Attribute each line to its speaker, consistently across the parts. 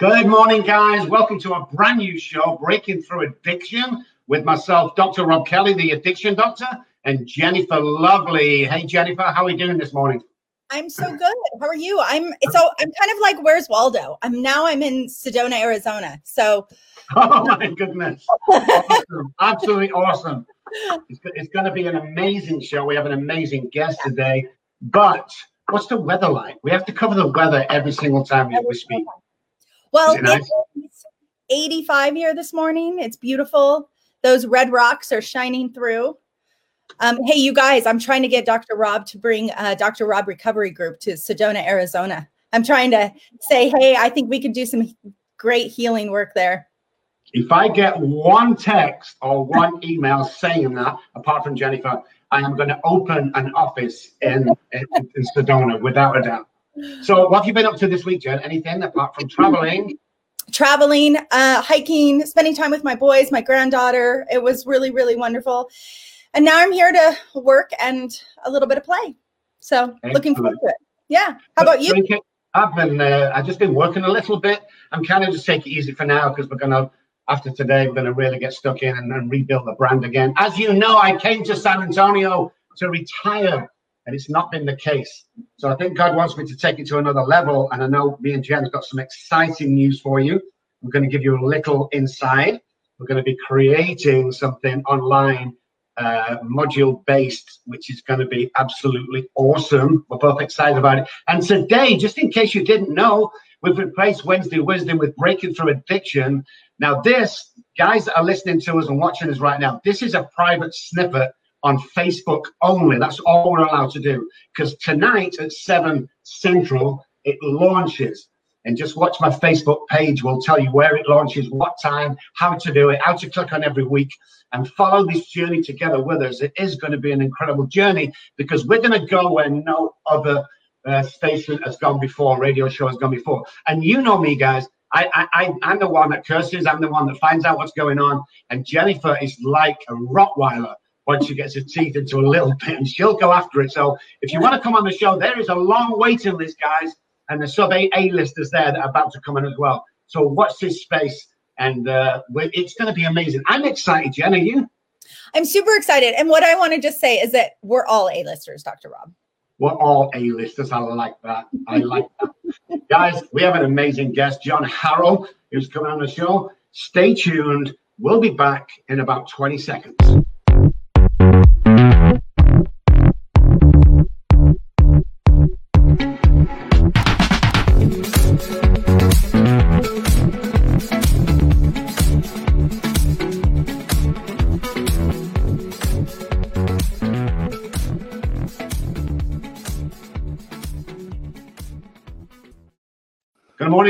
Speaker 1: Good morning, guys. Welcome to a brand new show, Breaking Through Addiction, with myself, Dr. Rob Kelly, the addiction doctor, and Jennifer Lovely. Hey, Jennifer, how are we doing this morning?
Speaker 2: I'm so good. How are you? I'm it's all I'm kind of like where's Waldo? I'm now I'm in Sedona, Arizona. So
Speaker 1: Oh my goodness. awesome. Absolutely awesome. It's, it's going to be an amazing show. We have an amazing guest today. But what's the weather like? We have to cover the weather every single time we speak.
Speaker 2: Well,
Speaker 1: Is it nice?
Speaker 2: it's 85 here this morning. It's beautiful. Those red rocks are shining through. Um, hey, you guys, I'm trying to get Dr. Rob to bring uh, Dr. Rob Recovery Group to Sedona, Arizona. I'm trying to say, hey, I think we could do some great healing work there.
Speaker 1: If I get one text or one email saying that, apart from Jennifer, I am going to open an office in, in, in Sedona without a doubt. So, what have you been up to this week, Jen? Anything apart from traveling?
Speaker 2: traveling, uh, hiking, spending time with my boys, my granddaughter. It was really, really wonderful. And now I'm here to work and a little bit of play. So looking forward to it. Yeah. How about you?
Speaker 1: I've been, uh, I've just been working a little bit. I'm kind of just taking it easy for now because we're going to, after today, we're going to really get stuck in and, and rebuild the brand again. As you know, I came to San Antonio to retire, and it's not been the case. So I think God wants me to take it to another level. And I know me and Jen have got some exciting news for you. We're going to give you a little inside. We're going to be creating something online, uh, module based, which is going to be absolutely awesome. We're both excited about it. And today, just in case you didn't know, we've replaced Wednesday Wisdom with Breaking Through Addiction. Now, this, guys that are listening to us and watching us right now, this is a private snippet on Facebook only. That's all we're allowed to do. Because tonight at 7 Central, it launches. And just watch my Facebook page. We'll tell you where it launches, what time, how to do it, how to click on every week, and follow this journey together with us. It is going to be an incredible journey because we're going to go where no other uh, station has gone before, radio show has gone before. And you know me, guys. I, I, I'm the one that curses. I'm the one that finds out what's going on. And Jennifer is like a Rottweiler once she gets her teeth into a little bit, and she'll go after it. So if you want to come on the show, there is a long waiting list, guys, and the sub A listers there that are about to come in as well. So watch this space, and uh, it's going to be amazing. I'm excited, Jen. Are you?
Speaker 2: I'm super excited. And what I want to just say is that we're all A-listers, Dr. Rob.
Speaker 1: We're all A-listers. I like that. I like that. Guys, we have an amazing guest, John Harrell, who's coming on the show. Stay tuned. We'll be back in about 20 seconds.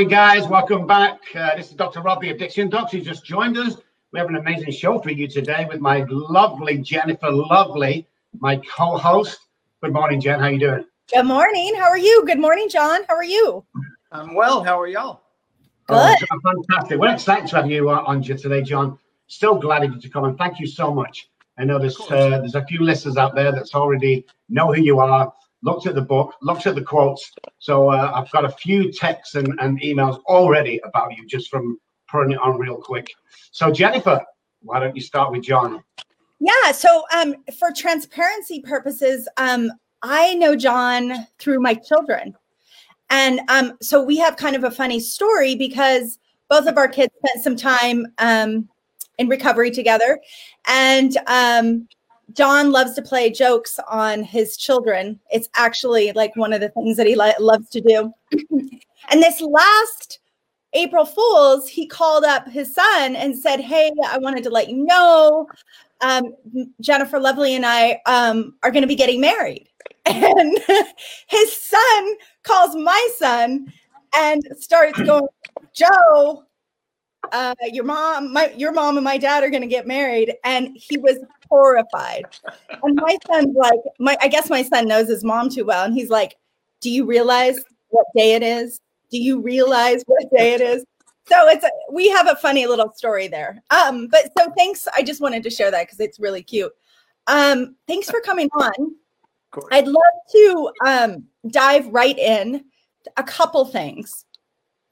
Speaker 1: Morning, guys. Welcome back. Uh, this is Dr. Rob, the Addiction Doctor, who just joined us. We have an amazing show for you today with my lovely Jennifer Lovely, my co-host. Good morning, Jen. How are you doing?
Speaker 2: Good morning. How are you? Good morning, John. How are you?
Speaker 3: I'm well. How are y'all?
Speaker 1: Oh,
Speaker 2: Good.
Speaker 1: John, fantastic. We're excited to have you uh, on today, John. Still glad of you to come and thank you so much. I know there's uh, there's a few listeners out there that's already know who you are, looked at the book, looked at the quotes. So uh, I've got a few texts and, and emails already about you just from putting it on real quick. So Jennifer, why don't you start with John?
Speaker 2: Yeah. So, um, for transparency purposes, um, I know John through my children, and um, so we have kind of a funny story because both of our kids spent some time um, in recovery together. And um, John loves to play jokes on his children. It's actually like one of the things that he loves to do. and this last April Fools, he called up his son and said, Hey, I wanted to let you know um, Jennifer Lovely and I um, are going to be getting married. And his son calls my son and starts going, Joe, uh, your mom, my your mom and my dad are going to get married, and he was horrified. And my son's like, my I guess my son knows his mom too well, and he's like, "Do you realize what day it is? Do you realize what day it is?" So it's a, we have a funny little story there. Um, but so thanks. I just wanted to share that because it's really cute. Um, thanks for coming on. I'd love to um, dive right in. A couple things.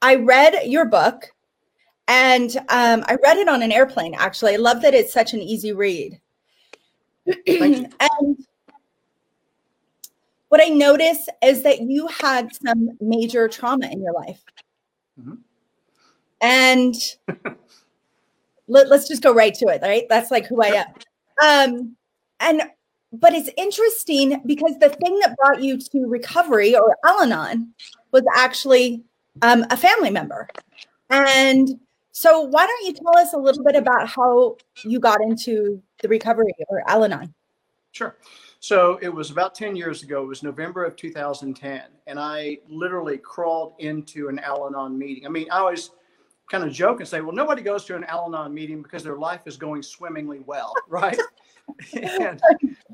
Speaker 2: I read your book and um, I read it on an airplane, actually. I love that it's such an easy read. and what I notice is that you had some major trauma in your life. Mm-hmm. And let, us just go right to it, right? That's like who I am. Um, and but it's interesting because the thing that brought you to recovery or Al-Anon was actually um, a family member. And so, why don't you tell us a little bit about how you got into the recovery or Al Anon?
Speaker 3: Sure. So, it was about 10 years ago. It was November of 2010. And I literally crawled into an Al Anon meeting. I mean, I always kind of joke and say, well, nobody goes to an Al Anon meeting because their life is going swimmingly well, right? and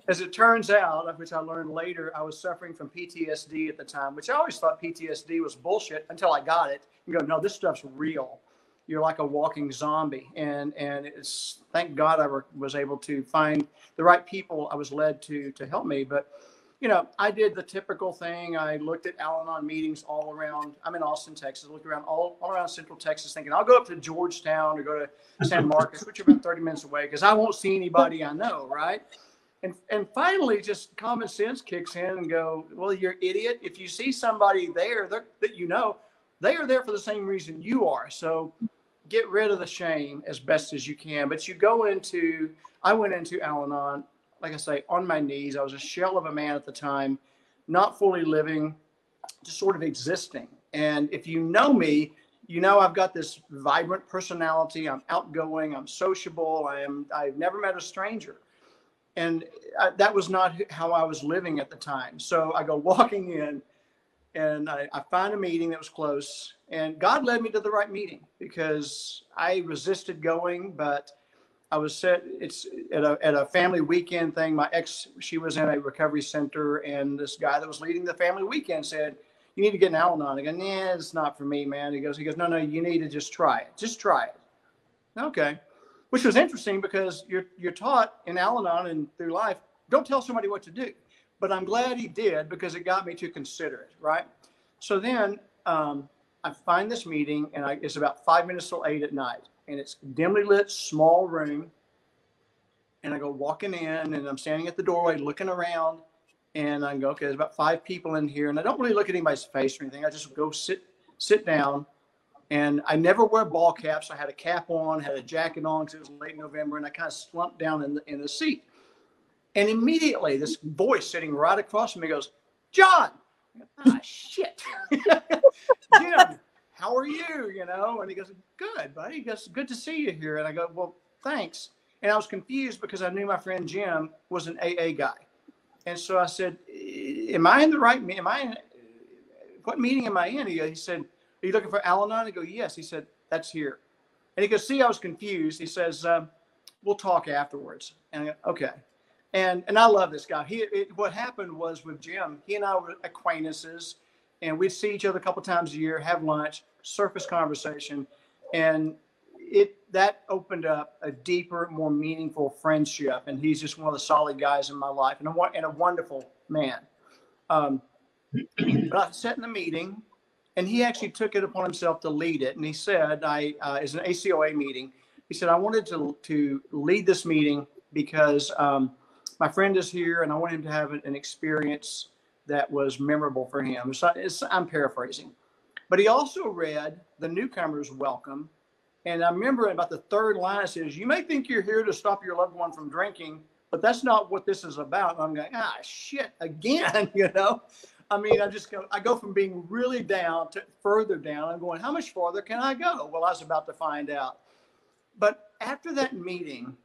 Speaker 3: as it turns out, which I learned later, I was suffering from PTSD at the time, which I always thought PTSD was bullshit until I got it and go, no, this stuff's real you're like a walking zombie. And and it's thank God I was able to find the right people I was led to to help me. But you know, I did the typical thing. I looked at Al-Anon meetings all around. I'm in Austin, Texas. I looked around all, all around Central Texas, thinking I'll go up to Georgetown or go to San Marcos, which are about 30 minutes away, because I won't see anybody I know, right? And and finally, just common sense kicks in and go, well, you're an idiot. If you see somebody there that you know, they are there for the same reason you are. So get rid of the shame as best as you can. But you go into, I went into Al Anon, like I say, on my knees. I was a shell of a man at the time, not fully living, just sort of existing. And if you know me, you know I've got this vibrant personality. I'm outgoing. I'm sociable. I am. I've never met a stranger, and I, that was not how I was living at the time. So I go walking in and I, I found a meeting that was close and god led me to the right meeting because i resisted going but i was set it's at a, at a family weekend thing my ex she was in a recovery center and this guy that was leading the family weekend said you need to get an al-anon. I go nah it's not for me man. He goes he goes no no you need to just try it just try it. Okay. Which was interesting because you're you're taught in al-anon and through life don't tell somebody what to do. But I'm glad he did because it got me to consider it, right? So then um, I find this meeting, and I, it's about five minutes till eight at night, and it's dimly lit, small room. And I go walking in, and I'm standing at the doorway looking around, and I go, okay, there's about five people in here, and I don't really look at anybody's face or anything. I just go sit sit down, and I never wear ball caps. I had a cap on, had a jacket on because it was late November, and I kind of slumped down in the in the seat. And immediately, this voice sitting right across from me goes, John. Ah, shit. Jim, how are you? You know, and he goes, Good, buddy. He goes, Good to see you here. And I go, Well, thanks. And I was confused because I knew my friend Jim was an AA guy. And so I said, Am I in the right meeting? Am I in what meeting am I in? He, he said, Are you looking for Al Anon? I go, Yes. He said, That's here. And he goes, See, I was confused. He says, um, We'll talk afterwards. And I go, Okay. And and I love this guy. He it, what happened was with Jim, he and I were acquaintances, and we'd see each other a couple times a year, have lunch, surface conversation, and it that opened up a deeper, more meaningful friendship. And he's just one of the solid guys in my life, and a and a wonderful man. Um, but I sat in the meeting, and he actually took it upon himself to lead it. And he said, "I uh, an ACOA meeting." He said, "I wanted to to lead this meeting because." Um, my friend is here and I want him to have an experience that was memorable for him. So I'm paraphrasing. But he also read The Newcomer's Welcome And I remember about the third line it says, You may think you're here to stop your loved one from drinking, but that's not what this is about. And I'm going, ah, shit, again, you know? I mean, I just go, I go from being really down to further down. I'm going, how much farther can I go? Well, I was about to find out. But after that meeting,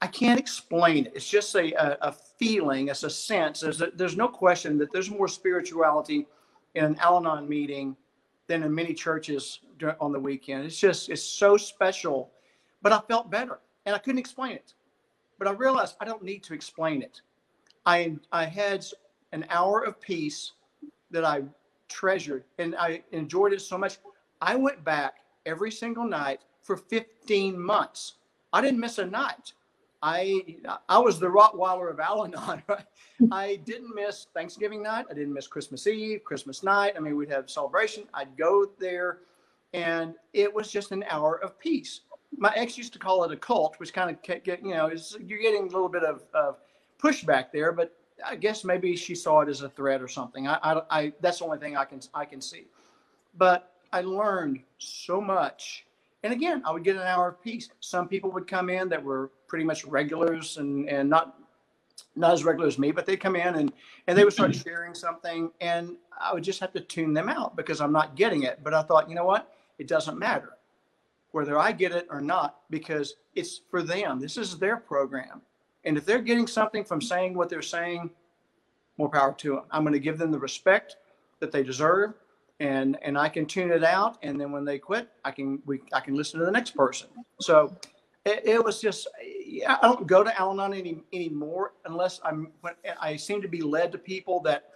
Speaker 3: I can't explain it. It's just a, a, feeling, it's a sense. There's, a, there's no question that there's more spirituality in an Al Anon meeting than in many churches on the weekend. It's just, it's so special. But I felt better and I couldn't explain it. But I realized I don't need to explain it. I, I had an hour of peace that I treasured and I enjoyed it so much. I went back every single night for 15 months. I didn't miss a night. I I was the Rottweiler of Al-Anon. Right? I didn't miss Thanksgiving night. I didn't miss Christmas Eve, Christmas night. I mean, we'd have celebration. I'd go there, and it was just an hour of peace. My ex used to call it a cult, which kind of get you know is you're getting a little bit of, of pushback there, but I guess maybe she saw it as a threat or something. I, I, I, that's the only thing I can I can see. But I learned so much. And again, I would get an hour of peace. Some people would come in that were pretty much regulars and and not not as regular as me, but they'd come in and and they would start sharing something, and I would just have to tune them out because I'm not getting it. But I thought, you know what? It doesn't matter whether I get it or not because it's for them. This is their program. And if they're getting something from saying what they're saying, more power to them. I'm going to give them the respect that they deserve, and and I can tune it out. And then when they quit, I can we I can listen to the next person. So it, it was just I don't go to Al-Anon any anymore unless I'm I seem to be led to people that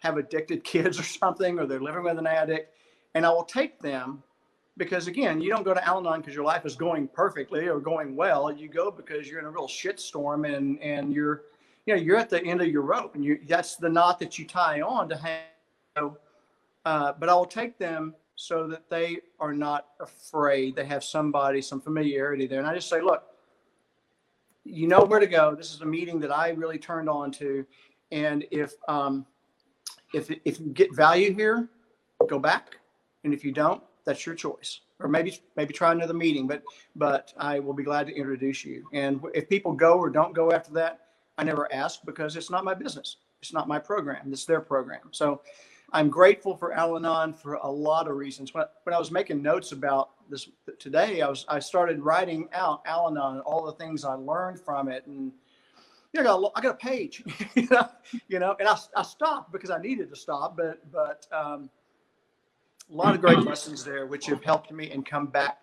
Speaker 3: have addicted kids or something, or they're living with an addict, and I will take them because again, you don't go to Al-Anon because your life is going perfectly or going well. You go because you're in a real shitstorm and and you're, you know, you're at the end of your rope, and you that's the knot that you tie on to hang. Uh, but I will take them so that they are not afraid. They have somebody, some familiarity there, and I just say, look, you know where to go. This is a meeting that I really turned on to, and if um, if if you get value here, go back, and if you don't, that's your choice. Or maybe maybe try another meeting. But but i will be glad to introduce you. And if people go or don't go after that i never ask because it's not my business. It's not my program. It's their program. So i'm grateful for al-anon for a lot of reasons when, when i was making notes about this today i was i started writing out al-anon and all the things i learned from it and you know, I got a, I got a page, you know, you know, and I, I stopped because I needed to stop, but, but, um, a lot of great lessons there, which have helped me and come back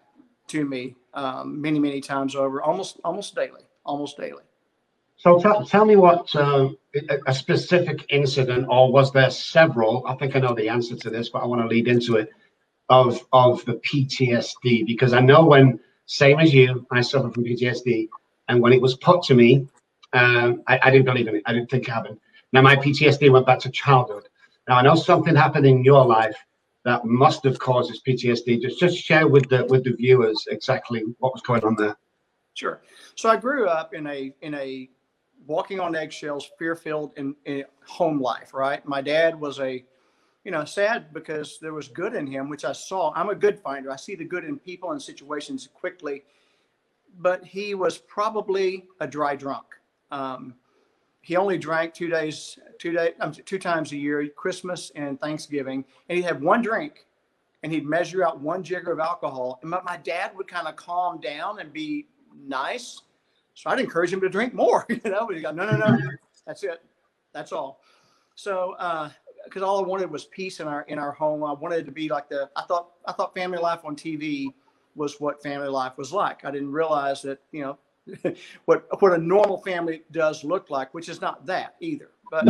Speaker 3: to me um, many, many times over, almost almost daily, almost daily.
Speaker 1: So tell, tell me what uh, a specific incident, or was there several? I think I know the answer to this, but I want to lead into it of of the PTSD because I know when same as you, I suffer from PTSD, and when it was put to me, um, I, I, didn't believe in it. I didn't think it happened. Now my PTSD went back to childhood. Now I know something happened in your life that must have caused this PTSD. Just just share with the with the viewers exactly what was going on there.
Speaker 3: Sure. So I grew up in a in a walking on eggshells, fear filled in, in home life. Right. My dad was a you know sad because there was good in him, which I saw. I'm a good finder. I see the good in people and situations quickly, but he was probably a dry drunk. Um, he only drank two days, two day, um, two times a year, Christmas and Thanksgiving, and he'd have one drink, and he'd measure out one jigger of alcohol. And my, my dad would kind of calm down and be nice, so I'd encourage him to drink more. You know, but he got no, no, no, that's it, that's all. So, because uh, all I wanted was peace in our in our home. I wanted to be like the I thought I thought family life on TV was what family life was like. I didn't realize that you know what what a normal family does look like, which is not that either. But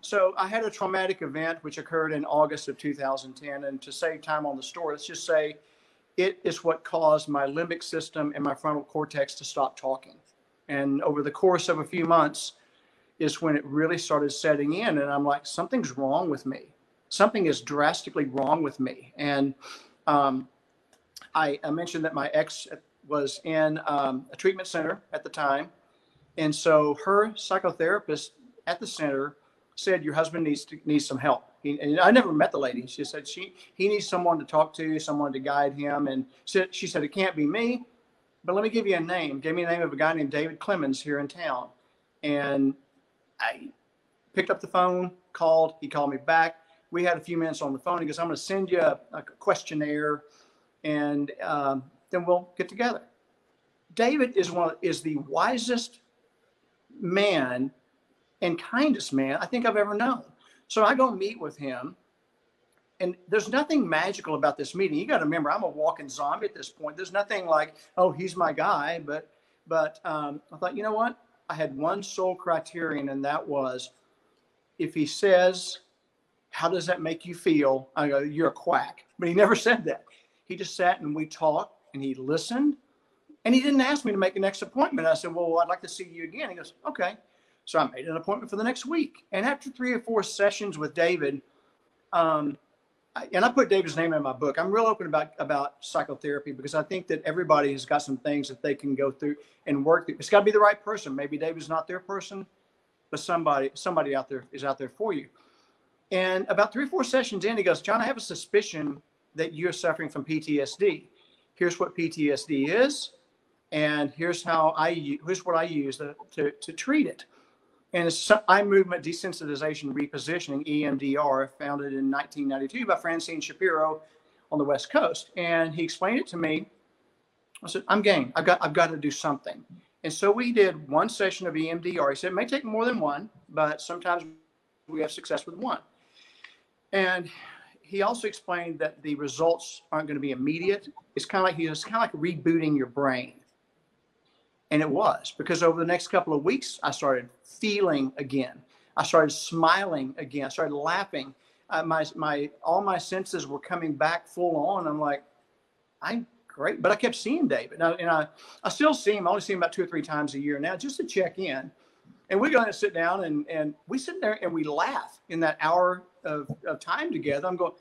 Speaker 3: so I had a traumatic event which occurred in August of 2010, and to save time on the story, let's just say it is what caused my limbic system and my frontal cortex to stop talking. And over the course of a few months, is when it really started setting in, and I'm like, something's wrong with me. Something is drastically wrong with me. And um, I, I mentioned that my ex was in um, a treatment center at the time. And so her psychotherapist at the center said your husband needs to needs some help. He, and I never met the lady. She said she he needs someone to talk to, someone to guide him. And she, she said it can't be me, but let me give you a name. Gave me the name of a guy named David Clemens here in town, and I picked up the phone, called. He called me back. We had a few minutes on the phone. He goes, "I'm going to send you a, a questionnaire, and um, then we'll get together." David is one is the wisest man and kindest man I think I've ever known. So I go meet with him, and there's nothing magical about this meeting. You got to remember, I'm a walking zombie at this point. There's nothing like, oh, he's my guy. But but um, I thought, you know what? I had one sole criterion, and that was if he says, "How does that make you feel?" I go, "You're a quack." But he never said that. He just sat and we talked, and he listened, and he didn't ask me to make the next appointment. I said, "Well, I'd like to see you again." He goes, "Okay." So I made an appointment for the next week. And after three or four sessions with David, um, and I put David's name in my book. I'm real open about about psychotherapy because I think that everybody has got some things that they can go through and work through. It's got to be the right person. Maybe David's not their person, but somebody somebody out there is out there for you. And about three or four sessions in, he goes, John, I have a suspicion that you're suffering from PTSD. Here's what PTSD is, and here's how I here's what I use to, to, to treat it. And eye movement desensitization repositioning, EMDR, founded in 1992 by Francine Shapiro on the West Coast. And he explained it to me. I said, I'm game. I've got, I've got to do something. And so we did one session of EMDR. He said, it may take more than one, but sometimes we have success with one. And he also explained that the results aren't going to be immediate. It's kind of like he's kind of like rebooting your brain. And it was because over the next couple of weeks, I started feeling again. I started smiling again. I started laughing. Uh, my my all my senses were coming back full on. I'm like, I'm great. But I kept seeing David, and I, and I, I still see him. I only see him about two or three times a year now, just to check in. And we go and sit down, and and we sit there and we laugh in that hour of, of time together. I'm going,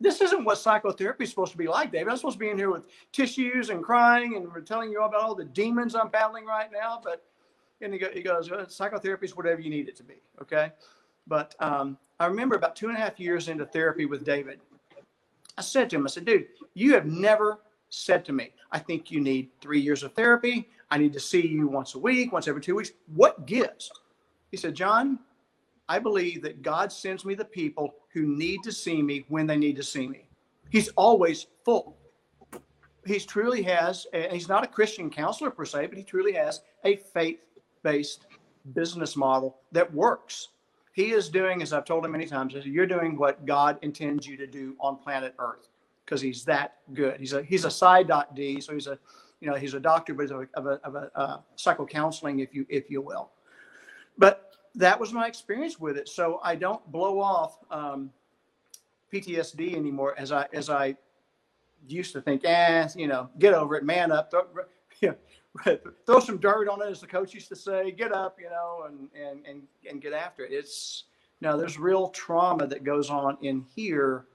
Speaker 3: this isn't what psychotherapy is supposed to be like, David. I'm supposed to be in here with tissues and crying and we're telling you all about all the demons I'm battling right now. But and he, he goes, well, psychotherapy is whatever you need it to be. Okay. But um, I remember about two and a half years into therapy with David, I said to him, I said, dude, you have never said to me, I think you need three years of therapy. I need to see you once a week, once every two weeks. What gives? He said, John, I believe that God sends me the people who need to see me when they need to see me. He's always full. He truly has, and he's not a Christian counselor per se, but he truly has a faith based business model that works. He is doing, as I've told him many times, you're doing what God intends you to do on planet Earth because he's that good. He's a he's a PsyDoc so he's a you know he's a doctor, but he's a, of a, of a uh, psycho counseling, if you if you will. But that was my experience with it. So I don't blow off um, PTSD anymore as I as I used to think. Eh, you know, get over it, man up, throw, you know, throw some dirt on it, as the coach used to say. Get up, you know, and and and and get after it. It's now there's real trauma that goes on in here,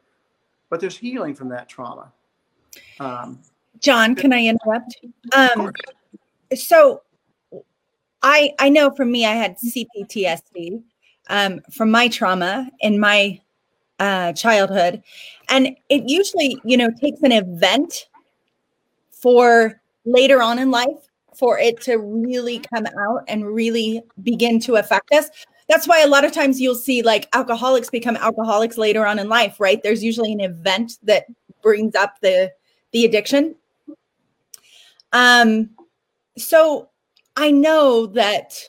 Speaker 3: but there's healing from that trauma.
Speaker 2: Um, John, can I interrupt? Um, so I I know for me, I had CPTSD um, from my trauma in my uh, childhood, and it usually you know takes an event for later on in life for it to really come out and really begin to affect us. That's why a lot of times you'll see like alcoholics become alcoholics later on in life, right? There's usually an event that brings up the the addiction. Um so I know that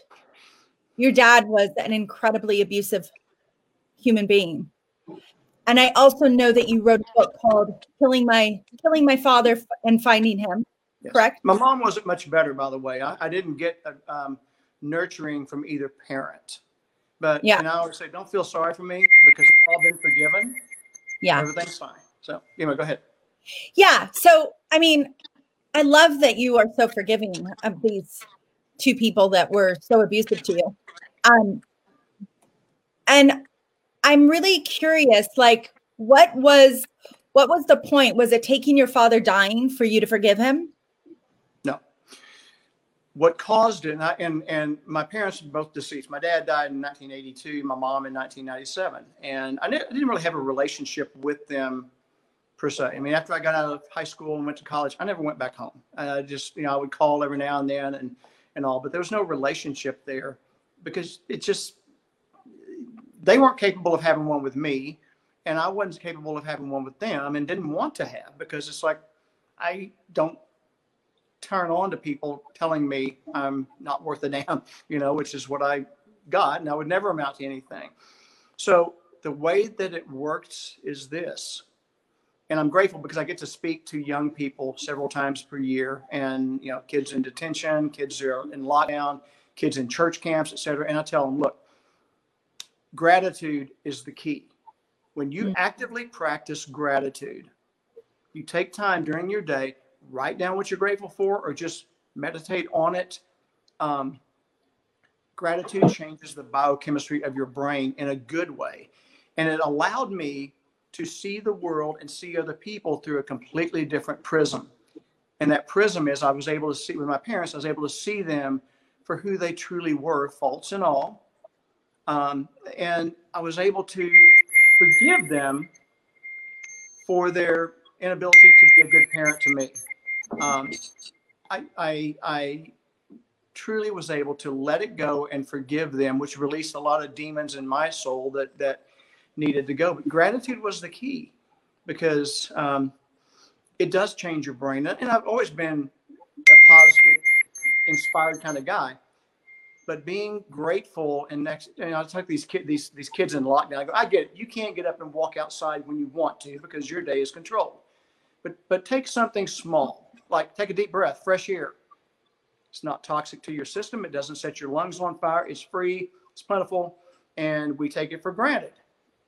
Speaker 2: your dad was an incredibly abusive human being. And I also know that you wrote a book called Killing My Killing My Father and Finding Him. Yes. Correct?
Speaker 3: My mom wasn't much better, by the way. I, I didn't get uh, um, nurturing from either parent. But yeah. and I always say, don't feel sorry for me because it's all been forgiven.
Speaker 2: Yeah.
Speaker 3: Everything's fine. So anyway, go ahead.
Speaker 2: Yeah. So I mean, I love that you are so forgiving of these two people that were so abusive to you. Um, and I'm really curious, like, what was what was the point? Was it taking your father dying for you to forgive him?
Speaker 3: No. what caused it, and, I, and, and my parents were both deceased. My dad died in 1982, my mom in 1997. And I didn't really have a relationship with them per se. I mean, after I got out of high school and went to college, I never went back home. I just, you know, I would call every now and then and, and all, but there was no relationship there because it just, they weren't capable of having one with me and I wasn't capable of having one with them and didn't want to have because it's like, I don't turn on to people telling me I'm not worth a damn, you know, which is what I got, and I would never amount to anything. So the way that it works is this. And I'm grateful because I get to speak to young people several times per year and, you know, kids in detention, kids who are in lockdown, kids in church camps, et cetera. And I tell them, look, gratitude is the key. When you mm. actively practice gratitude, you take time during your day write down what you're grateful for or just meditate on it. Um, gratitude changes the biochemistry of your brain in a good way. And it allowed me to see the world and see other people through a completely different prism. And that prism is I was able to see with my parents, I was able to see them for who they truly were, faults and all. Um, and I was able to forgive them for their inability to be a good parent to me um, I, I, I truly was able to let it go and forgive them, which released a lot of demons in my soul that that needed to go. But gratitude was the key because um, it does change your brain. And I've always been a positive, inspired kind of guy. But being grateful and next, you know, I talk these kids, these these kids in lockdown. I go, I get it. You can't get up and walk outside when you want to because your day is controlled. But but take something small like take a deep breath, fresh air. It's not toxic to your system. It doesn't set your lungs on fire. It's free, it's plentiful, and we take it for granted.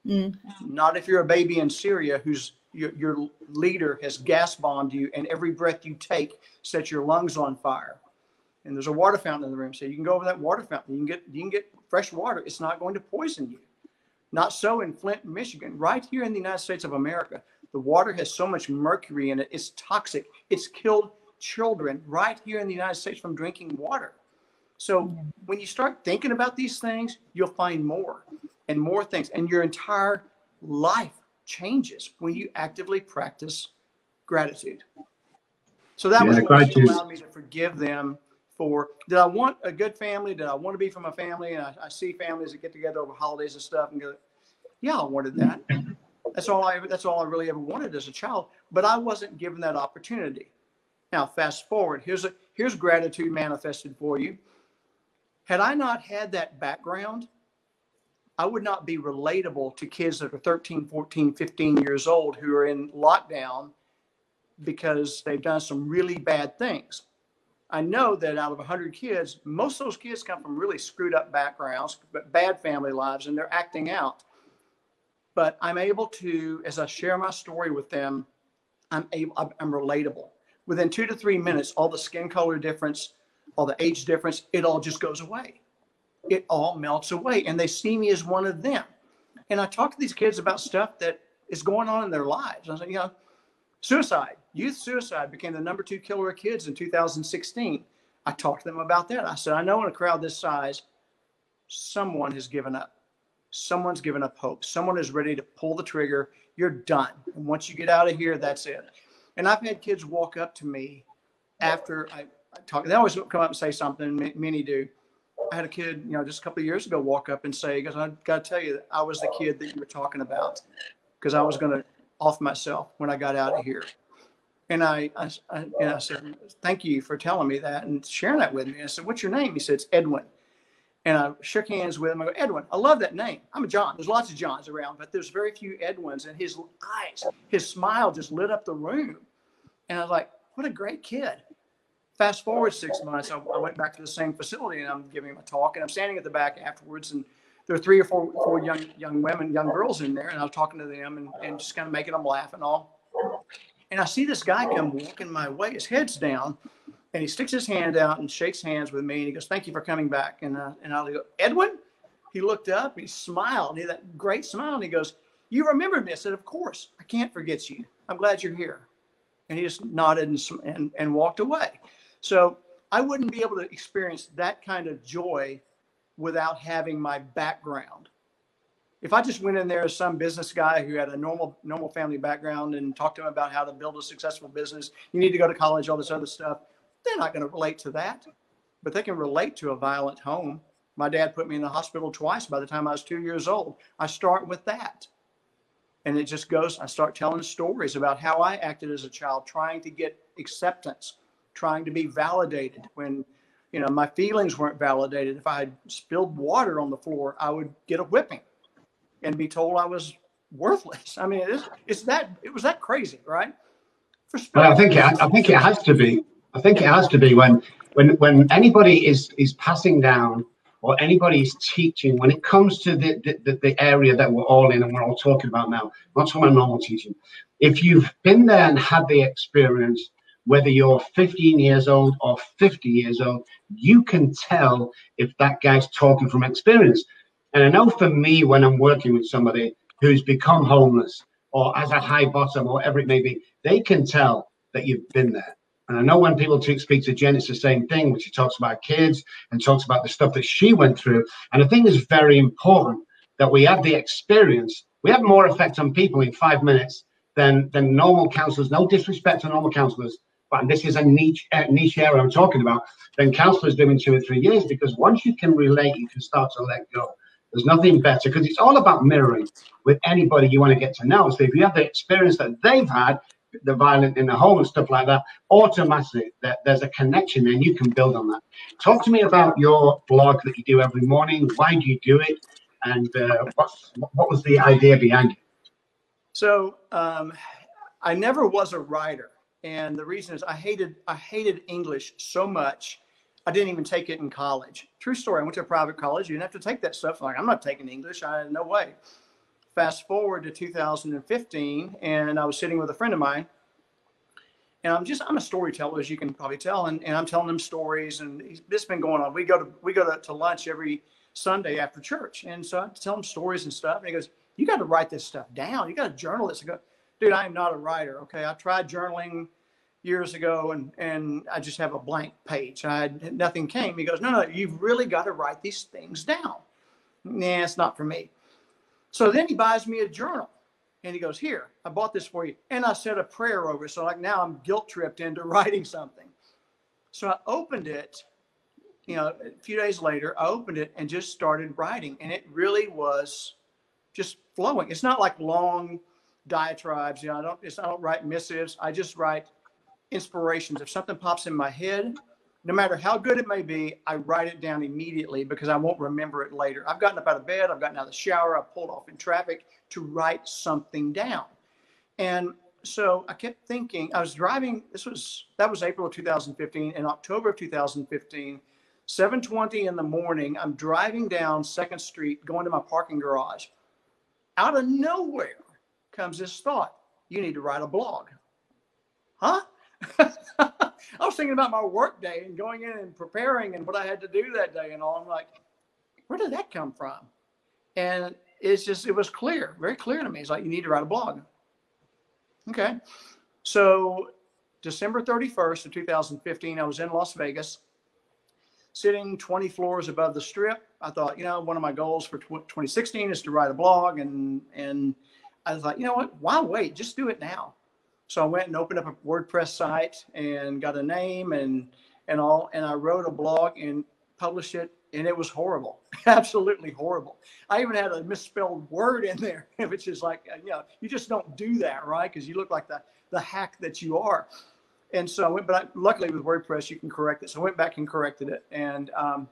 Speaker 3: Mm. Not if you're a baby in Syria whose your, your leader has gas bombed you, and every breath you take sets your lungs on fire. And there's a water fountain in the room, so you can go over that water fountain. You can get you can get fresh water. It's not going to poison you. Not so in Flint, Michigan. Right here in the United States of America, the water has so much mercury in it, it's toxic. It's killed children right here in the United States from drinking water. So when you start thinking about these things, you'll find more and more things, and your entire life changes when you actively practice gratitude. So that yeah, was what allowed me to forgive them for. Did I want a good family? Did I want to be from a family? And I, I see families that get together over holidays and stuff and go, "Yeah, I wanted that." That's all I that's all I really ever wanted as a child, but I wasn't given that opportunity. Now fast forward, here's a here's gratitude manifested for you. Had I not had that background, I would not be relatable to kids that are 13, 14, 15 years old who are in lockdown because they've done some really bad things. I know that out of 100 kids, most of those kids come from really screwed up backgrounds, but bad family lives, and they're acting out but I'm able to, as I share my story with them, I'm able, I'm relatable. Within two to three minutes, all the skin color difference, all the age difference, it all just goes away. It all melts away, and they see me as one of them. And I talk to these kids about stuff that is going on in their lives. I say, you know, suicide, youth suicide became the number two killer of kids in 2016. I talked to them about that. I said, I know in a crowd this size, someone has given up someone's given up hope. Someone is ready to pull the trigger. You're done. And once you get out of here, that's it. And I've had kids walk up to me after I, I talk. They always come up and say something. Many do. I had a kid, you know, just a couple of years ago, walk up and say, "Because I got to tell you, I was the kid that you were talking about, because I was going to off myself when I got out of here." And I, I, I, and I said, "Thank you for telling me that and sharing that with me." I said, "What's your name?" He said, "It's Edwin." And I shook hands with him. I go, Edwin, I love that name. I'm a John. There's lots of Johns around, but there's very few Edwins. And his eyes, his smile just lit up the room. And I was like, what a great kid. Fast forward six months, I, I went back to the same facility and I'm giving a talk. And I'm standing at the back afterwards. And there were three or four, four young young women, young girls in there. And I was talking to them and, and just kind of making them laugh and all. And I see this guy come walking my way, his head's down and he sticks his hand out and shakes hands with me and he goes, "Thank you for coming back." And uh, and I'll go, "Edwin." He looked up, he smiled, he had that great smile, and he goes, "You remember me?" I said, "Of course. I can't forget you. I'm glad you're here." And he just nodded and and, and walked away. So I wouldn't be able to experience that kind of joy without having my background. If I just went in there as some business guy who had a normal normal family background and talked to him about how to build a successful business, you need to go to college, all this other stuff, they're not going to relate to that. But they can relate to a violent home. My dad put me in the hospital twice by the time I was two years old. I start with that. And it just goes, I start telling stories about how I acted as a child, trying to get acceptance, trying to be validated. When you know my feelings weren't validated if i spilled water on the floor i would get a whipping and be told i was worthless. I mean it's, it's that it was that crazy right?
Speaker 1: For well i think it, i think it has to be i think it has to be when when when anybody is is passing down or anybody is teaching when it comes to the, the, the area that we're all in and we're all talking about now not talking about normal teaching. If you've been there and had the experience whether you're 15 years old or 50 years old, you can tell if that guy's talking from experience. And I know for me, when I'm working with somebody who's become homeless or has a high bottom or whatever it may be, they can tell that you've been there. And I know when people speak to Jen, it's the same thing, when she talks about kids and talks about the stuff that she went through. And I think it's very important that we have the experience. We have more effect on people in five minutes than, than normal counselors. No disrespect to normal counselors, but this is a niche uh, niche area I'm talking about, then counselors do in two or three years because once you can relate, you can start to let go. There's nothing better because it's all about mirroring with anybody you want to get to know. So if you have the experience that they've had, the violent in the home and stuff like that, automatically that there's a connection and you can build on that. Talk to me about your blog that you do every morning. Why do you do it? And uh, what was the idea behind it?
Speaker 3: So um, I never was a writer and the reason is I hated I hated English so much. I didn't even take it in college. True story. I went to a private college. You didn't have to take that stuff. Like I'm not taking English. I no way. Fast forward to 2015, and I was sitting with a friend of mine, and I'm just I'm a storyteller, as you can probably tell, and, and I'm telling them stories, and this has been going on. We go to we go to, to lunch every Sunday after church, and so I tell him stories and stuff, and he goes, "You got to write this stuff down. You got to journal this." I go, "Dude, I am not a writer. Okay, I tried journaling years ago and and I just have a blank page. And I nothing came. He goes, no, no, you've really got to write these things down. Nah, it's not for me. So then he buys me a journal and he goes, here, I bought this for you. And I said a prayer over it. So like now I'm guilt tripped into writing something. So I opened it, you know, a few days later, I opened it and just started writing. And it really was just flowing. It's not like long diatribes. You know, I don't, I don't write missives. I just write inspirations. If something pops in my head, no matter how good it may be, I write it down immediately because I won't remember it later. I've gotten up out of bed, I've gotten out of the shower, I've pulled off in traffic to write something down. And so I kept thinking, I was driving, this was, that was April of 2015. In October of 2015, 7.20 in the morning, I'm driving down 2nd Street, going to my parking garage. Out of nowhere comes this thought, you need to write a blog. Huh? I was thinking about my work day and going in and preparing and what I had to do that day and all. I'm like, where did that come from? And it's just, it was clear, very clear to me. It's like, you need to write a blog. Okay. So December 31st of 2015, I was in Las Vegas, sitting 20 floors above the strip. I thought, you know, one of my goals for 2016 is to write a blog. And, and I was like, you know what, why wait? Just do it now. So I went and opened up a WordPress site and got a name and and all, and I wrote a blog and published it, and it was horrible, absolutely horrible. I even had a misspelled word in there, which is like, you know, you just don't do that, right? Because you look like the the hack that you are. And so I went, but I, luckily with WordPress you can correct it. So I went back and corrected it, and um,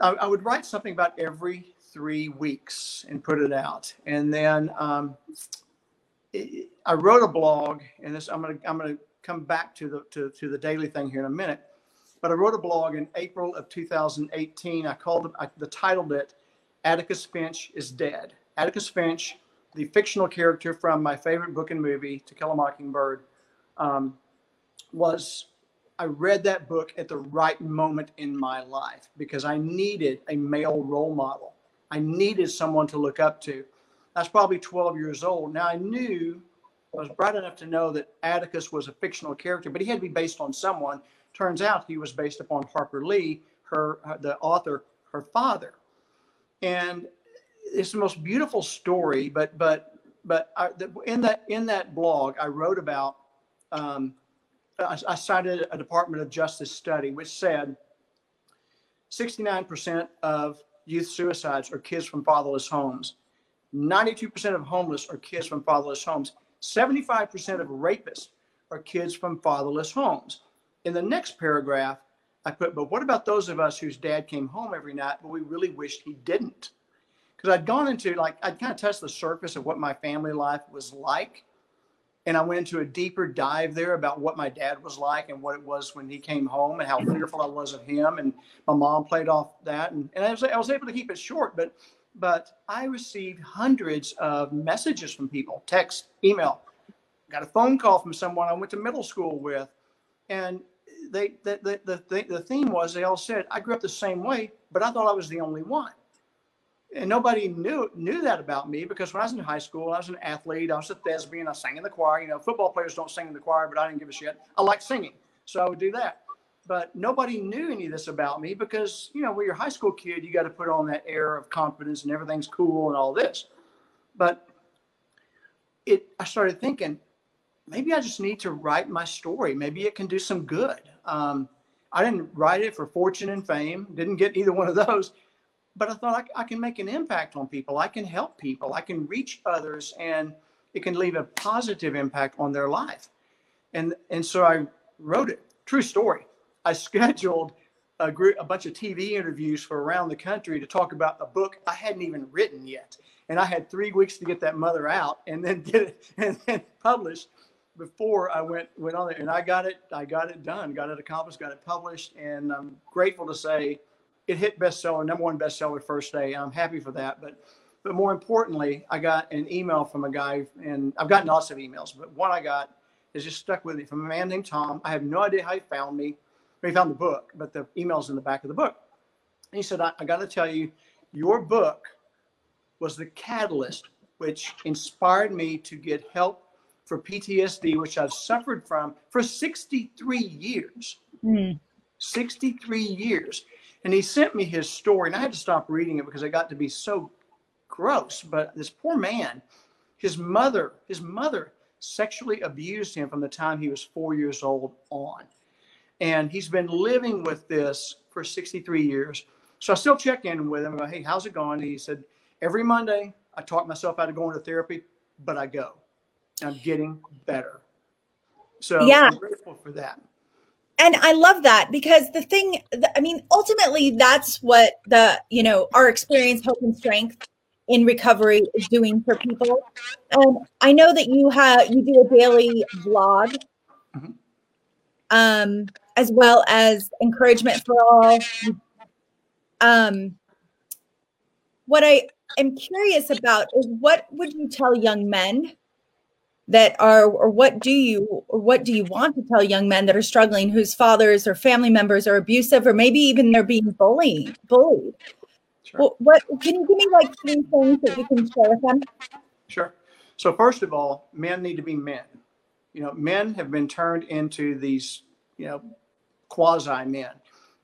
Speaker 3: I, I, would write something about every three weeks and put it out, and then. Um, I wrote a blog, and this I'm gonna I'm gonna come back to the to, to the daily thing here in a minute. But I wrote a blog in April of 2018. I called it, I, the titled it "Atticus Finch is Dead." Atticus Finch, the fictional character from my favorite book and movie, To Kill a Mockingbird, um, was I read that book at the right moment in my life because I needed a male role model. I needed someone to look up to. I was probably 12 years old. Now I knew, I was bright enough to know that Atticus was a fictional character, but he had to be based on someone Turns out he was based upon Harper Lee, her, the author, her father. And it's the most beautiful story, but but but I, in that in that blog, I wrote about. Um, I, I cited a Department of Justice study which said 69% of youth suicides are kids from fatherless homes. 92% of homeless are kids from fatherless homes. 75% of rapists are kids from fatherless homes. In the next paragraph, I put, but what about those of us whose dad came home every night, but we really wished he didn't? Because I'd gone into, like, I'd kind of touched the surface of what my family life was like. And I went into a deeper dive there about what my dad was like and what it was when he came home and how fearful I was of him. And my mom played off that. And, and I, was, I was able to keep it short, but but I received hundreds of messages from people, text, email. Got a phone call from someone I went to middle school with, and they the the the, the theme was they all said I grew up the same way, but I thought I was the only one, and nobody knew knew that about me because when I was in high school, I was an athlete, I was a thespian, I sang in the choir. You know, football players don't sing in the choir, but I didn't give a shit. I like singing, so I would do that but nobody knew any of this about me because you know when you're a high school kid you got to put on that air of confidence and everything's cool and all this. But it i started thinking maybe i just need to write my story. Maybe it can do some good. Um, i didn't write it for fortune and fame didn't get either one of those but i thought I, I can make an impact on people. I can help people. I can reach others and it can leave a positive impact on their life. And and so i wrote it. True story I scheduled a group, a bunch of TV interviews for around the country to talk about a book I hadn't even written yet, and I had three weeks to get that mother out and then get it and then published before I went went on there. And I got it, I got it done, got it accomplished, got it published, and I'm grateful to say it hit bestseller, number one bestseller first day. I'm happy for that, but. But more importantly, I got an email from a guy, and I've gotten lots of emails, but one I got is just stuck with me from a man named Tom. I have no idea how he found me he found the book, but the email's in the back of the book. And he said, I, I got to tell you, your book was the catalyst which inspired me to get help for PTSD, which I've suffered from for 63 years. Mm. 63 years. And he sent me his story, and I had to stop reading it because it got to be so gross. But this poor man, his mother, his mother sexually abused him from the time he was four years old on. And he's been living with this for 63 years. So I still check in with him. Hey, how's it going? And he said, every Monday I talk myself out of going to therapy, but I go. I'm getting better. So yeah. I'm grateful for that.
Speaker 2: And I love that because the thing, I mean, ultimately, that's what the, you know, our experience, hope, and strength in recovery is doing for people. And I know that you have, you do a daily vlog. Mm-hmm. Um, as well as encouragement for all. Um, what I am curious about is what would you tell young men that are, or what do you, or what do you want to tell young men that are struggling, whose fathers or family members are abusive, or maybe even they're being bullied? Bullied. Sure. Well, what can you give me like three things that you can share with them?
Speaker 3: Sure. So first of all, men need to be men. You know, men have been turned into these, you know, quasi men.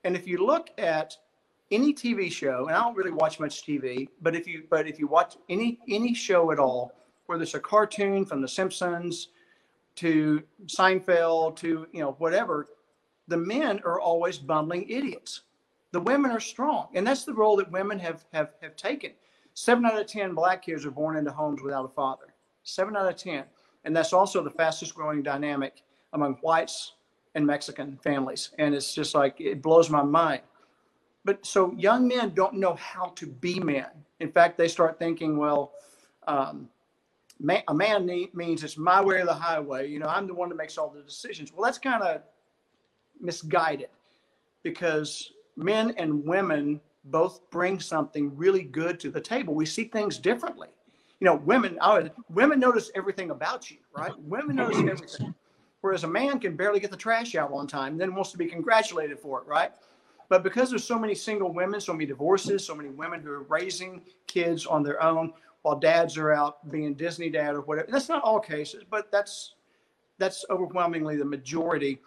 Speaker 3: And if you look at any TV show, and I don't really watch much TV, but if you but if you watch any any show at all, whether it's a cartoon from The Simpsons to Seinfeld to you know whatever, the men are always bumbling idiots. The women are strong, and that's the role that women have have have taken. Seven out of ten black kids are born into homes without a father. Seven out of ten, and that's also the fastest growing dynamic among whites and Mexican families. And it's just like, it blows my mind. But so young men don't know how to be men. In fact, they start thinking, well, um, man, a man need, means it's my way or the highway. You know, I'm the one that makes all the decisions. Well, that's kind of misguided because men and women both bring something really good to the table. We see things differently. You know, women, I, women notice everything about you, right? Women notice everything. Whereas a man can barely get the trash out one time, then wants to be congratulated for it, right? But because there's so many single women, so many divorces, so many women who are raising kids on their own while dads are out being Disney dad or whatever. That's not all cases, but that's that's overwhelmingly the majority.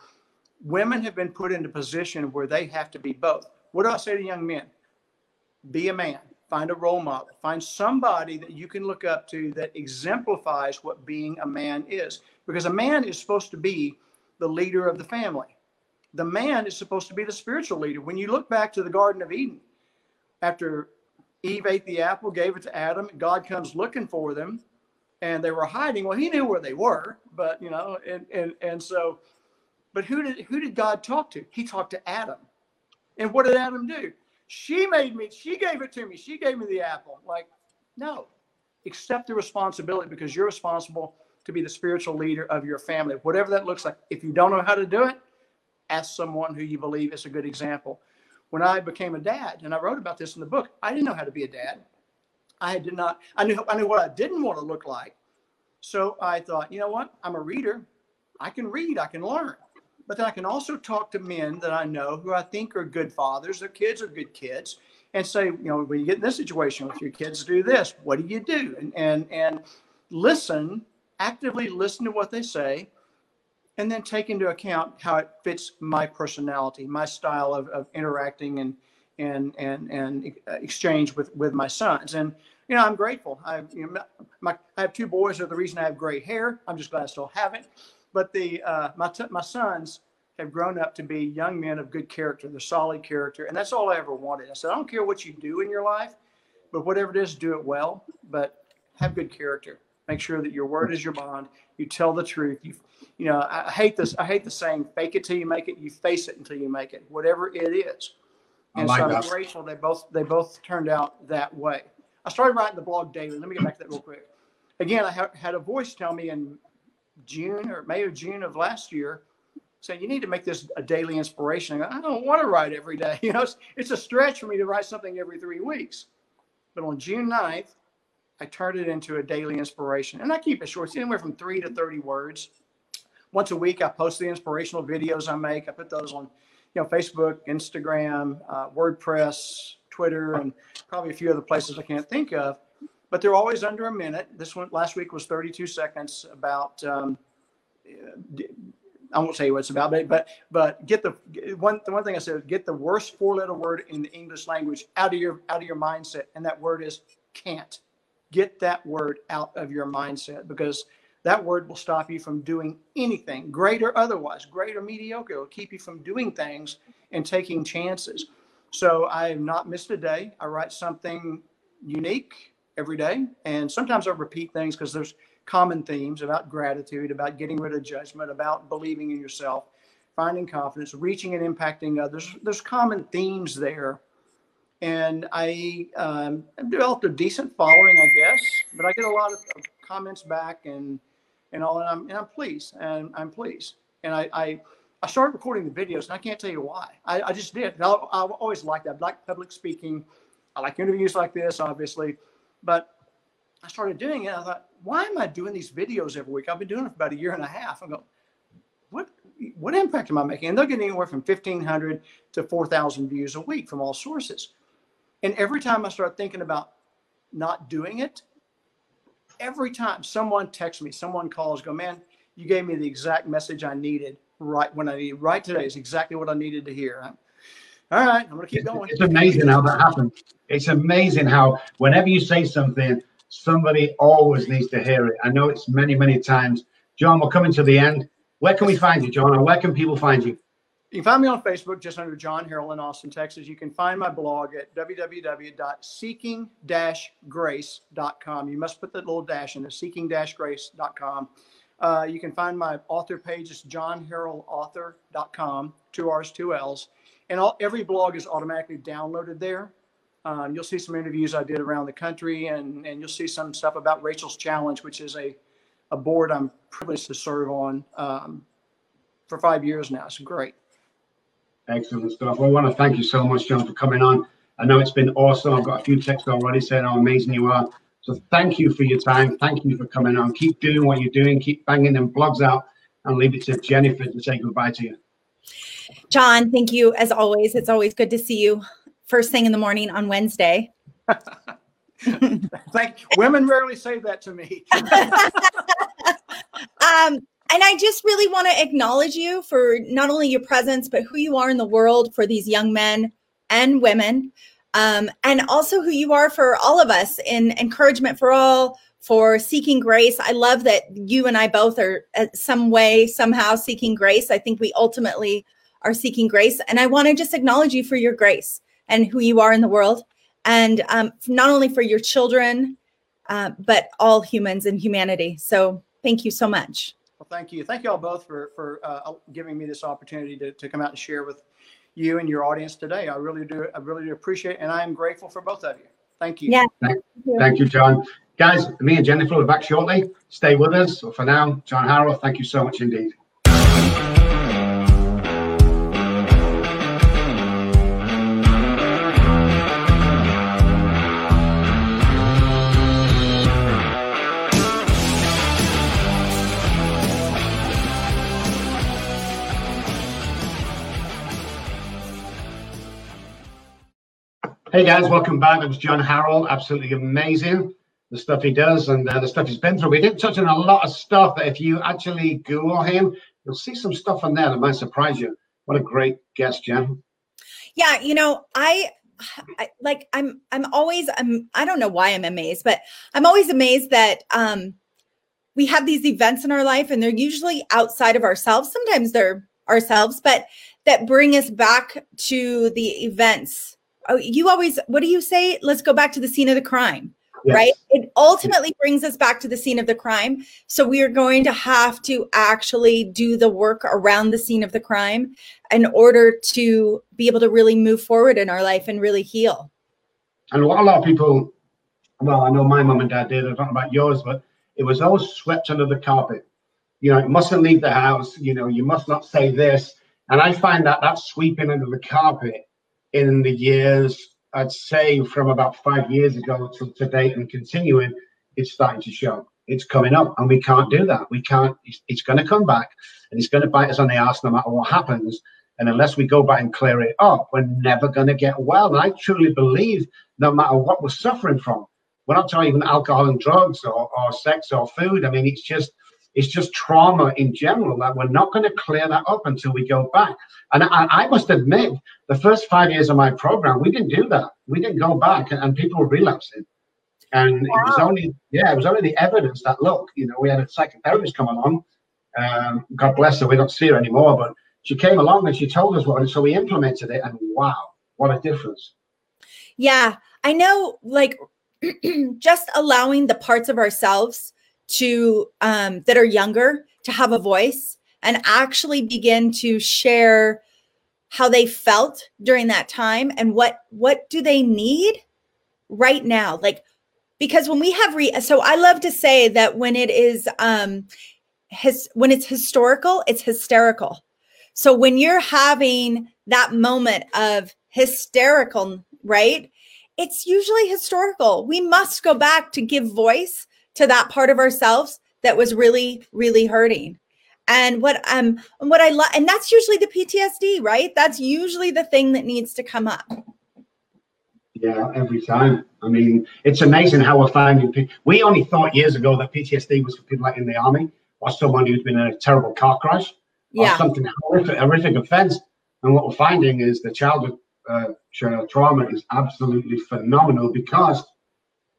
Speaker 3: women have been put into position where they have to be both. What do I say to young men? Be a man. Find a role model. Find somebody that you can look up to that exemplifies what being a man is. Because a man is supposed to be the leader of the family. The man is supposed to be the spiritual leader. When you look back to the Garden of Eden, after Eve ate the apple, gave it to Adam, God comes looking for them, and they were hiding. Well, he knew where they were, but you know, and and and so, but who did who did God talk to? He talked to Adam. And what did Adam do? She made me, she gave it to me. She gave me the apple. Like, no, accept the responsibility because you're responsible to be the spiritual leader of your family, whatever that looks like. If you don't know how to do it, ask someone who you believe is a good example. When I became a dad, and I wrote about this in the book, I didn't know how to be a dad. I did not, I knew, I knew what I didn't want to look like. So I thought, you know what? I'm a reader. I can read, I can learn but then I can also talk to men that I know who I think are good fathers. Their kids are good kids, and say, you know, when you get in this situation with your kids, do this. What do you do? And and and listen, actively listen to what they say, and then take into account how it fits my personality, my style of, of interacting and and and and uh, exchange with with my sons. And you know, I'm grateful. I you know, my I have two boys. They're the reason I have gray hair. I'm just glad I still have it. But the uh, my t- my sons have grown up to be young men of good character, the solid character, and that's all I ever wanted. I said, I don't care what you do in your life, but whatever it is, do it well, but have good character. Make sure that your word is your bond. You tell the truth. You, you know, I, I hate this. I hate the saying, "Fake it till you make it." You face it until you make it, whatever it is. And like so I'm that. grateful they both they both turned out that way. I started writing the blog daily. Let me get back to that real quick. Again, I ha- had a voice tell me in June or May or June of last year saying, you need to make this a daily inspiration. I, go, I don't want to write every day. You know, it's, it's a stretch for me to write something every three weeks. But on June 9th, I turned it into a daily inspiration. And I keep it short. It's anywhere from three to 30 words. Once a week, I post the inspirational videos I make. I put those on, you know, Facebook, Instagram, uh, WordPress, Twitter, and probably a few other places I can't think of but they're always under a minute. This one last week was 32 seconds about. Um, I won't say what it's about, but but get the one the one thing I said get the worst four letter word in the English language out of your out of your mindset, and that word is can't. Get that word out of your mindset because that word will stop you from doing anything, great or otherwise, great or mediocre. It will keep you from doing things and taking chances. So I have not missed a day. I write something unique every day. And sometimes I repeat things because there's common themes about gratitude, about getting rid of judgment, about believing in yourself, finding confidence, reaching and impacting others. There's common themes there. And I um, developed a decent following, I guess, but I get a lot of comments back and and all, and I'm, and I'm pleased, and I'm pleased. And I, I, I started recording the videos, and I can't tell you why. I, I just did. I, I always liked that. I like public speaking. I like interviews like this, obviously. But I started doing it. I thought, why am I doing these videos every week? I've been doing it for about a year and a half. I go, what what impact am I making? And they're getting anywhere from 1,500 to 4,000 views a week from all sources. And every time I start thinking about not doing it, every time someone texts me, someone calls, go, man, you gave me the exact message I needed right when I needed right today is exactly what I needed to hear. All right, I'm going to keep going.
Speaker 1: It's amazing how that happens. It's amazing how whenever you say something, somebody always needs to hear it. I know it's many, many times. John, we're coming to the end. Where can we find you, John? And where can people find you?
Speaker 3: You can find me on Facebook just under John Harrell in Austin, Texas. You can find my blog at www.seeking-grace.com. You must put that little dash in the seeking-grace.com. Uh, you can find my author page. It's johnharrellauthor.com, two R's, two L's and all, every blog is automatically downloaded there. Um, you'll see some interviews I did around the country, and, and you'll see some stuff about Rachel's Challenge, which is a, a board I'm privileged to serve on um, for five years now. It's great.
Speaker 1: Excellent stuff. Well, I want to thank you so much, John, for coming on. I know it's been awesome. I've got a few texts already saying how amazing you are. So thank you for your time. Thank you for coming on. Keep doing what you're doing. Keep banging them blogs out and leave it to Jennifer to say goodbye to you.
Speaker 2: John, thank you as always. It's always good to see you first thing in the morning on Wednesday.
Speaker 3: Thank women rarely say that to me.
Speaker 2: um, and I just really want to acknowledge you for not only your presence, but who you are in the world for these young men and women, um, and also who you are for all of us in encouragement for all, for seeking grace. I love that you and I both are at some way, somehow seeking grace. I think we ultimately are seeking grace. And I want to just acknowledge you for your grace and who you are in the world. And um, not only for your children, uh, but all humans and humanity. So thank you so much.
Speaker 3: Well, thank you. Thank you all both for, for uh, giving me this opportunity to, to come out and share with you and your audience today. I really do. I really do appreciate it. And I am grateful for both of you. Thank you.
Speaker 2: Yeah.
Speaker 1: Thank, thank you, John. Guys, me and Jennifer will be back shortly. Stay with us. For now, John Harrell, thank you so much indeed. Hey guys, welcome back. That was John Harrell. Absolutely amazing the stuff he does and uh, the stuff he's been through. We didn't touch on a lot of stuff that if you actually Google him, you'll see some stuff on there that might surprise you. What a great guest, Jen.
Speaker 2: Yeah, you know, I, I like I'm I'm always I'm I don't know why I'm amazed, but I'm always amazed that um we have these events in our life and they're usually outside of ourselves. Sometimes they're ourselves, but that bring us back to the events oh, you always, what do you say? Let's go back to the scene of the crime. Yes. right? It ultimately brings us back to the scene of the crime. So we are going to have to actually do the work around the scene of the crime in order to be able to really move forward in our life and really heal.
Speaker 1: And what a lot of people, well, I know my mom and dad did, I don't know about yours, but it was always swept under the carpet. You know, it mustn't leave the house, you know, you must not say this. And I find that that sweeping under the carpet in the years, I'd say from about five years ago to, to date and continuing, it's starting to show. It's coming up, and we can't do that. We can't. It's, it's going to come back, and it's going to bite us on the ass no matter what happens. And unless we go back and clear it up, we're never going to get well. And I truly believe, no matter what we're suffering from, we're not talking even alcohol and drugs or, or sex or food. I mean, it's just it's just trauma in general that we're not going to clear that up until we go back. And I, I, must admit, the first five years of my program, we didn't do that. We didn't go back, and, and people were relapsing. And wow. it was only, yeah, it was only the evidence that look, you know, we had a psychotherapist come along. Um, God bless her, we don't see her anymore, but she came along and she told us what, and so we implemented it, and wow, what a difference.
Speaker 2: Yeah, I know, like just allowing the parts of ourselves to um, that are younger to have a voice and actually begin to share how they felt during that time and what what do they need right now? Like because when we have re so i love to say that when it is um his when it's historical it's hysterical. So when you're having that moment of hysterical right it's usually historical. We must go back to give voice to that part of ourselves that was really really hurting. And what um what i love and that's usually the ptsd right? That's usually the thing that needs to come up.
Speaker 1: Yeah every time. I mean it's amazing how we're finding we only thought years ago that ptsd was for people like in the army or someone who's been in a terrible car crash or yeah. something horrific, horrific offense. And what we're finding is the childhood uh, trauma is absolutely phenomenal because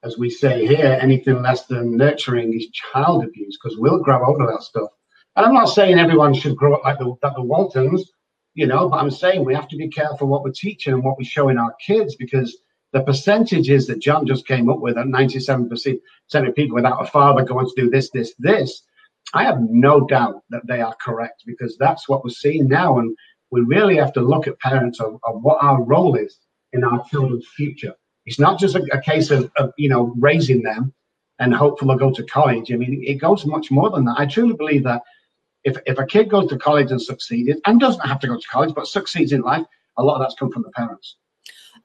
Speaker 1: as we say here, anything less than nurturing is child abuse because we'll grow out of that stuff. And I'm not saying everyone should grow up like the, like the Waltons, you know, but I'm saying we have to be careful what we're teaching and what we're showing our kids because the percentages that John just came up with at 97% of people without a father going to do this, this, this, I have no doubt that they are correct because that's what we're seeing now. And we really have to look at parents of, of what our role is in our children's future. It's not just a, a case of, of, you know, raising them and hopefully go to college. I mean, it goes much more than that. I truly believe that if, if a kid goes to college and succeeded, and doesn't have to go to college, but succeeds in life, a lot of that's come from the parents.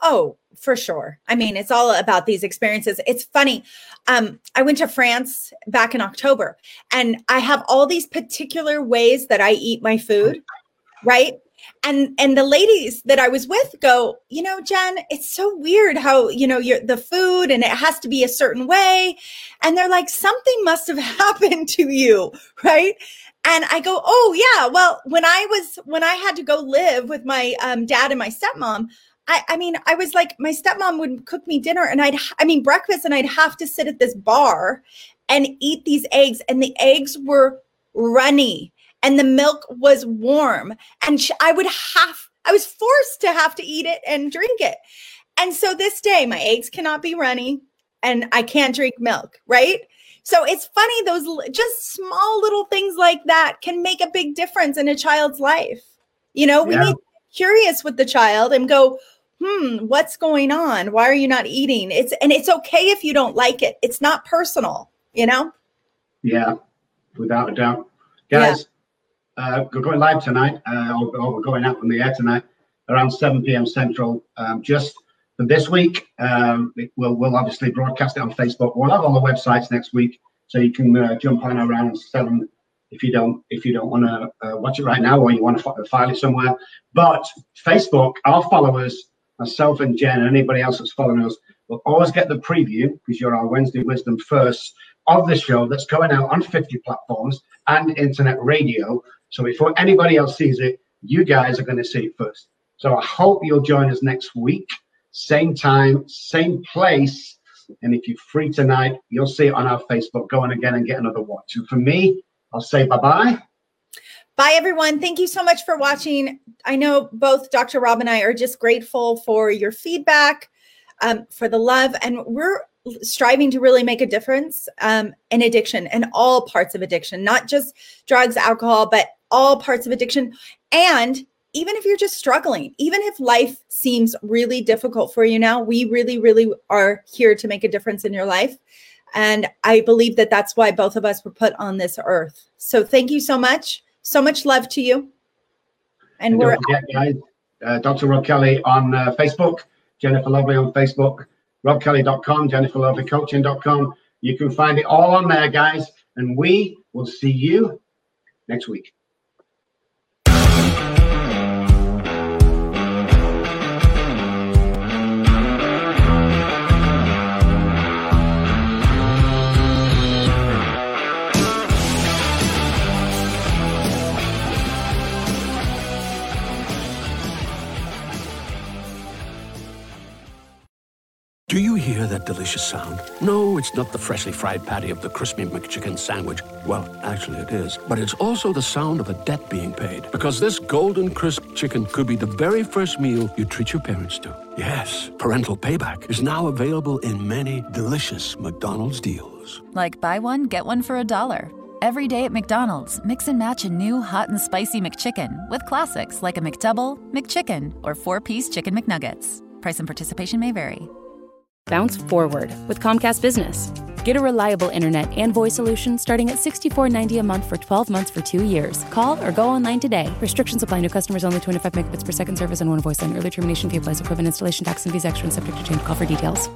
Speaker 2: Oh, for sure. I mean, it's all about these experiences. It's funny. Um, I went to France back in October, and I have all these particular ways that I eat my food, right? And and the ladies that i was with go you know jen it's so weird how you know the food and it has to be a certain way and they're like something must have happened to you right And I go, oh yeah. Well, when I was when I had to go live with my um, dad and my stepmom, I, I mean, I was like, my stepmom would cook me dinner, and I'd, I mean, breakfast, and I'd have to sit at this bar and eat these eggs, and the eggs were runny, and the milk was warm, and sh- I would have, I was forced to have to eat it and drink it. And so this day, my eggs cannot be runny, and I can't drink milk, right? So it's funny, those just small little things like that can make a big difference in a child's life. You know, we yeah. need to be curious with the child and go, hmm, what's going on? Why are you not eating? It's and it's okay if you don't like it. It's not personal, you know?
Speaker 1: Yeah, without a doubt. Guys, yeah. Uh, we're going live tonight, uh, or, or, we're going out on the air tonight around 7 p.m. Central. Um, just for this week, um, we'll, we'll obviously broadcast it on Facebook. We'll have all the websites next week, so you can uh, jump on around 7 if you don't if you don't want to uh, watch it right now or you want to file it somewhere. But Facebook, our followers myself and Jen and anybody else that's following us will always get the preview because you're our Wednesday Wisdom first of the show that's going out on 50 platforms and internet radio. So before anybody else sees it, you guys are going to see it first. So I hope you'll join us next week, same time, same place. And if you're free tonight, you'll see it on our Facebook. Go on again and get another watch. And for me, I'll say bye bye.
Speaker 2: Bye, everyone. Thank you so much for watching. I know both Dr. Rob and I are just grateful for your feedback, um, for the love, and we're striving to really make a difference um, in addiction and all parts of addiction, not just drugs, alcohol, but all parts of addiction. And even if you're just struggling, even if life seems really difficult for you now, we really, really are here to make a difference in your life. And I believe that that's why both of us were put on this earth. So thank you so much. So much love to you.
Speaker 1: And, and we're forget, guys, uh, Dr. Rob Kelly on uh, Facebook, Jennifer Lovely on Facebook, robkelly.com, jenniferlovelycoaching.com. You can find it all on there, guys. And we will see you next week.
Speaker 4: Hear that delicious sound? No, it's not the freshly fried patty of the crispy McChicken sandwich. Well, actually, it is. But it's also the sound of a debt being paid. Because this golden crisp chicken could be the very first meal you treat your parents to. Yes, parental payback is now available in many delicious McDonald's deals.
Speaker 5: Like buy one, get one for a dollar. Every day at McDonald's, mix and match a new hot and spicy McChicken with classics like a McDouble, McChicken, or four piece Chicken McNuggets. Price and participation may vary.
Speaker 6: Bounce forward with Comcast Business. Get a reliable internet and voice solution starting at $64.90 a month for 12 months for two years. Call or go online today. Restrictions apply. New customers only. 25 megabits per second service and one voice line. Early termination fee applies. Equipment installation tax and fees extra and subject to change. Call for details.